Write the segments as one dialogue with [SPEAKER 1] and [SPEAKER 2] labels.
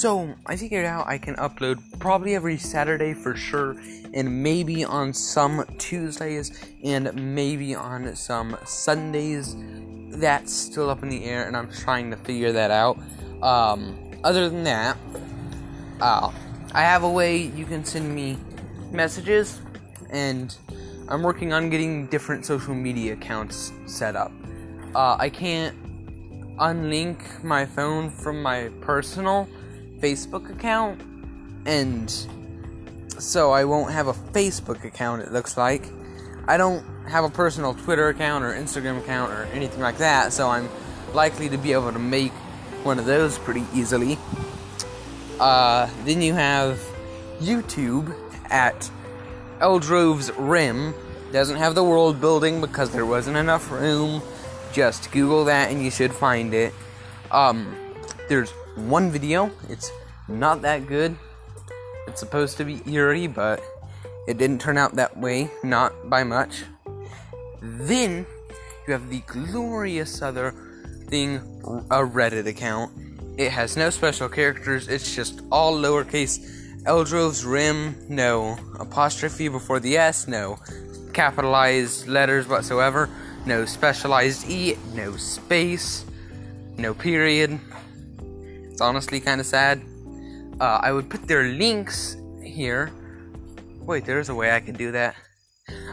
[SPEAKER 1] So I figured out I can upload probably every Saturday for sure, and maybe on some Tuesdays, and maybe on some Sundays. That's still up in the air, and I'm trying to figure that out. Um, other than that, uh, I have a way you can send me messages, and I'm working on getting different social media accounts set up. Uh, I can't unlink my phone from my personal Facebook account, and so I won't have a Facebook account, it looks like. I don't have a personal Twitter account or Instagram account or anything like that, so I'm likely to be able to make one of those pretty easily. Uh, then you have YouTube at Eldrove's Rim. Doesn't have the world building because there wasn't enough room. Just Google that and you should find it. Um, there's one video. It's not that good. It's supposed to be eerie, but it didn't turn out that way, not by much. Then you have the glorious other thing, a Reddit account. It has no special characters, it's just all lowercase. Eldrove's Rim, no. Apostrophe before the S, no. Capitalized letters whatsoever, no specialized E, no space, no period. It's honestly kind of sad. Uh, I would put their links here. Wait, there's a way I can do that.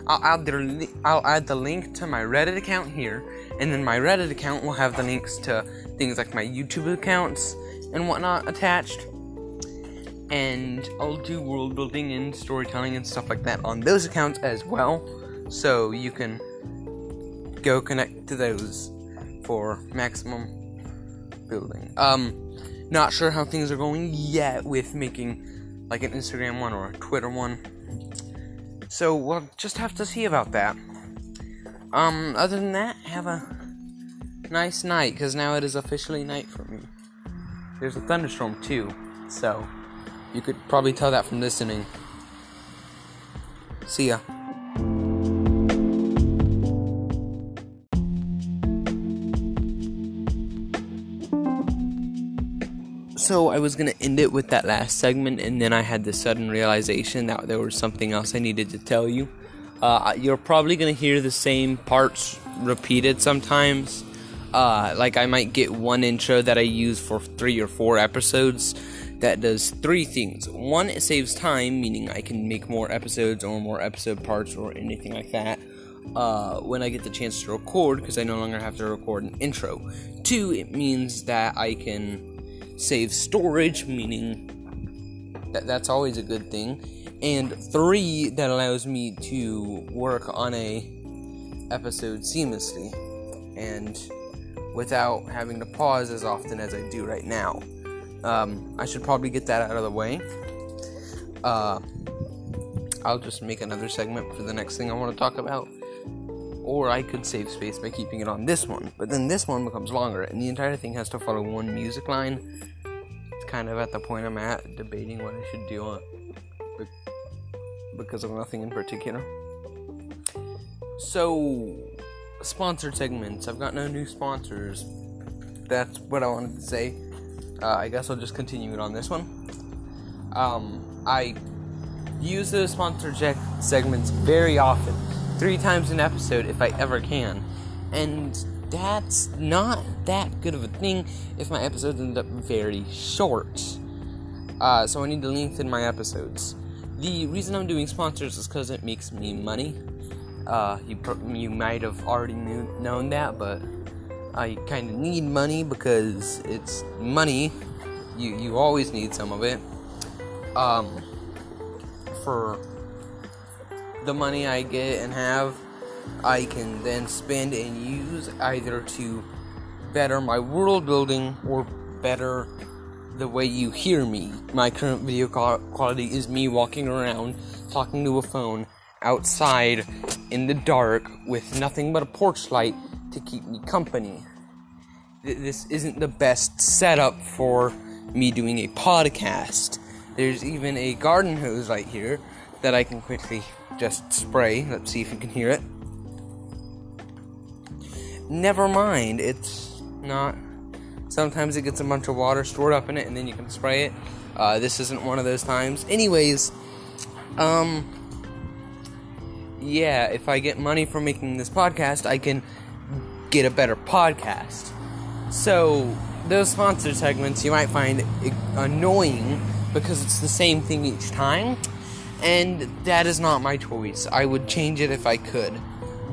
[SPEAKER 1] I'll add their li- I'll add the link to my Reddit account here, and then my Reddit account will have the links to things like my YouTube accounts and whatnot attached. And I'll do world building and storytelling and stuff like that on those accounts as well, so you can go connect to those for maximum building. Um, not sure how things are going yet with making like an Instagram one or a Twitter one. So we'll just have to see about that. Um, other than that, have a nice night because now it is officially night for me. There's a thunderstorm too, so you could probably tell that from listening. See ya. So I was gonna end it with that last segment, and then I had the sudden realization that there was something else I needed to tell you. Uh, you're probably gonna hear the same parts repeated sometimes. Uh, like I might get one intro that I use for three or four episodes that does three things. One, it saves time, meaning I can make more episodes or more episode parts or anything like that. Uh, when I get the chance to record, because I no longer have to record an intro. Two, it means that I can save storage, meaning that that's always a good thing. And three, that allows me to work on a episode seamlessly and without having to pause as often as I do right now. Um, I should probably get that out of the way. Uh, I'll just make another segment for the next thing I want to talk about. Or I could save space by keeping it on this one, but then this one becomes longer, and the entire thing has to follow one music line. It's kind of at the point I'm at, debating what I should do on because of nothing in particular. So, sponsored segments. I've got no new sponsors. That's what I wanted to say. Uh, I guess I'll just continue it on this one. Um, I use those sponsored segments very often, three times an episode if I ever can, and that's not that good of a thing if my episodes end up very short. Uh, so I need to lengthen my episodes. The reason I'm doing sponsors is because it makes me money. Uh, you you might have already knew, known that, but I kind of need money because it's money. You you always need some of it. Um, for the money I get and have, I can then spend and use either to better my world building or better the way you hear me. My current video quality is me walking around talking to a phone outside in the dark with nothing but a porch light to keep me company. This isn't the best setup for me doing a podcast. There's even a garden hose right here that I can quickly just spray. Let's see if you can hear it. Never mind, it's not Sometimes it gets a bunch of water stored up in it, and then you can spray it. Uh, this isn't one of those times. Anyways, um, yeah, if I get money for making this podcast, I can get a better podcast. So, those sponsor segments you might find annoying because it's the same thing each time, and that is not my choice. I would change it if I could,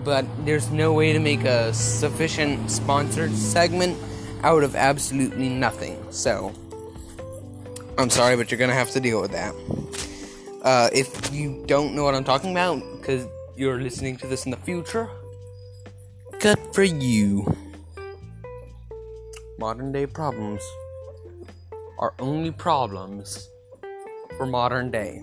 [SPEAKER 1] but there's no way to make a sufficient sponsored segment out of absolutely nothing. So, I'm sorry, but you're gonna have to deal with that. Uh, if you don't know what I'm talking about, because you're listening to this in the future, good for you. Modern day problems are only problems for modern day.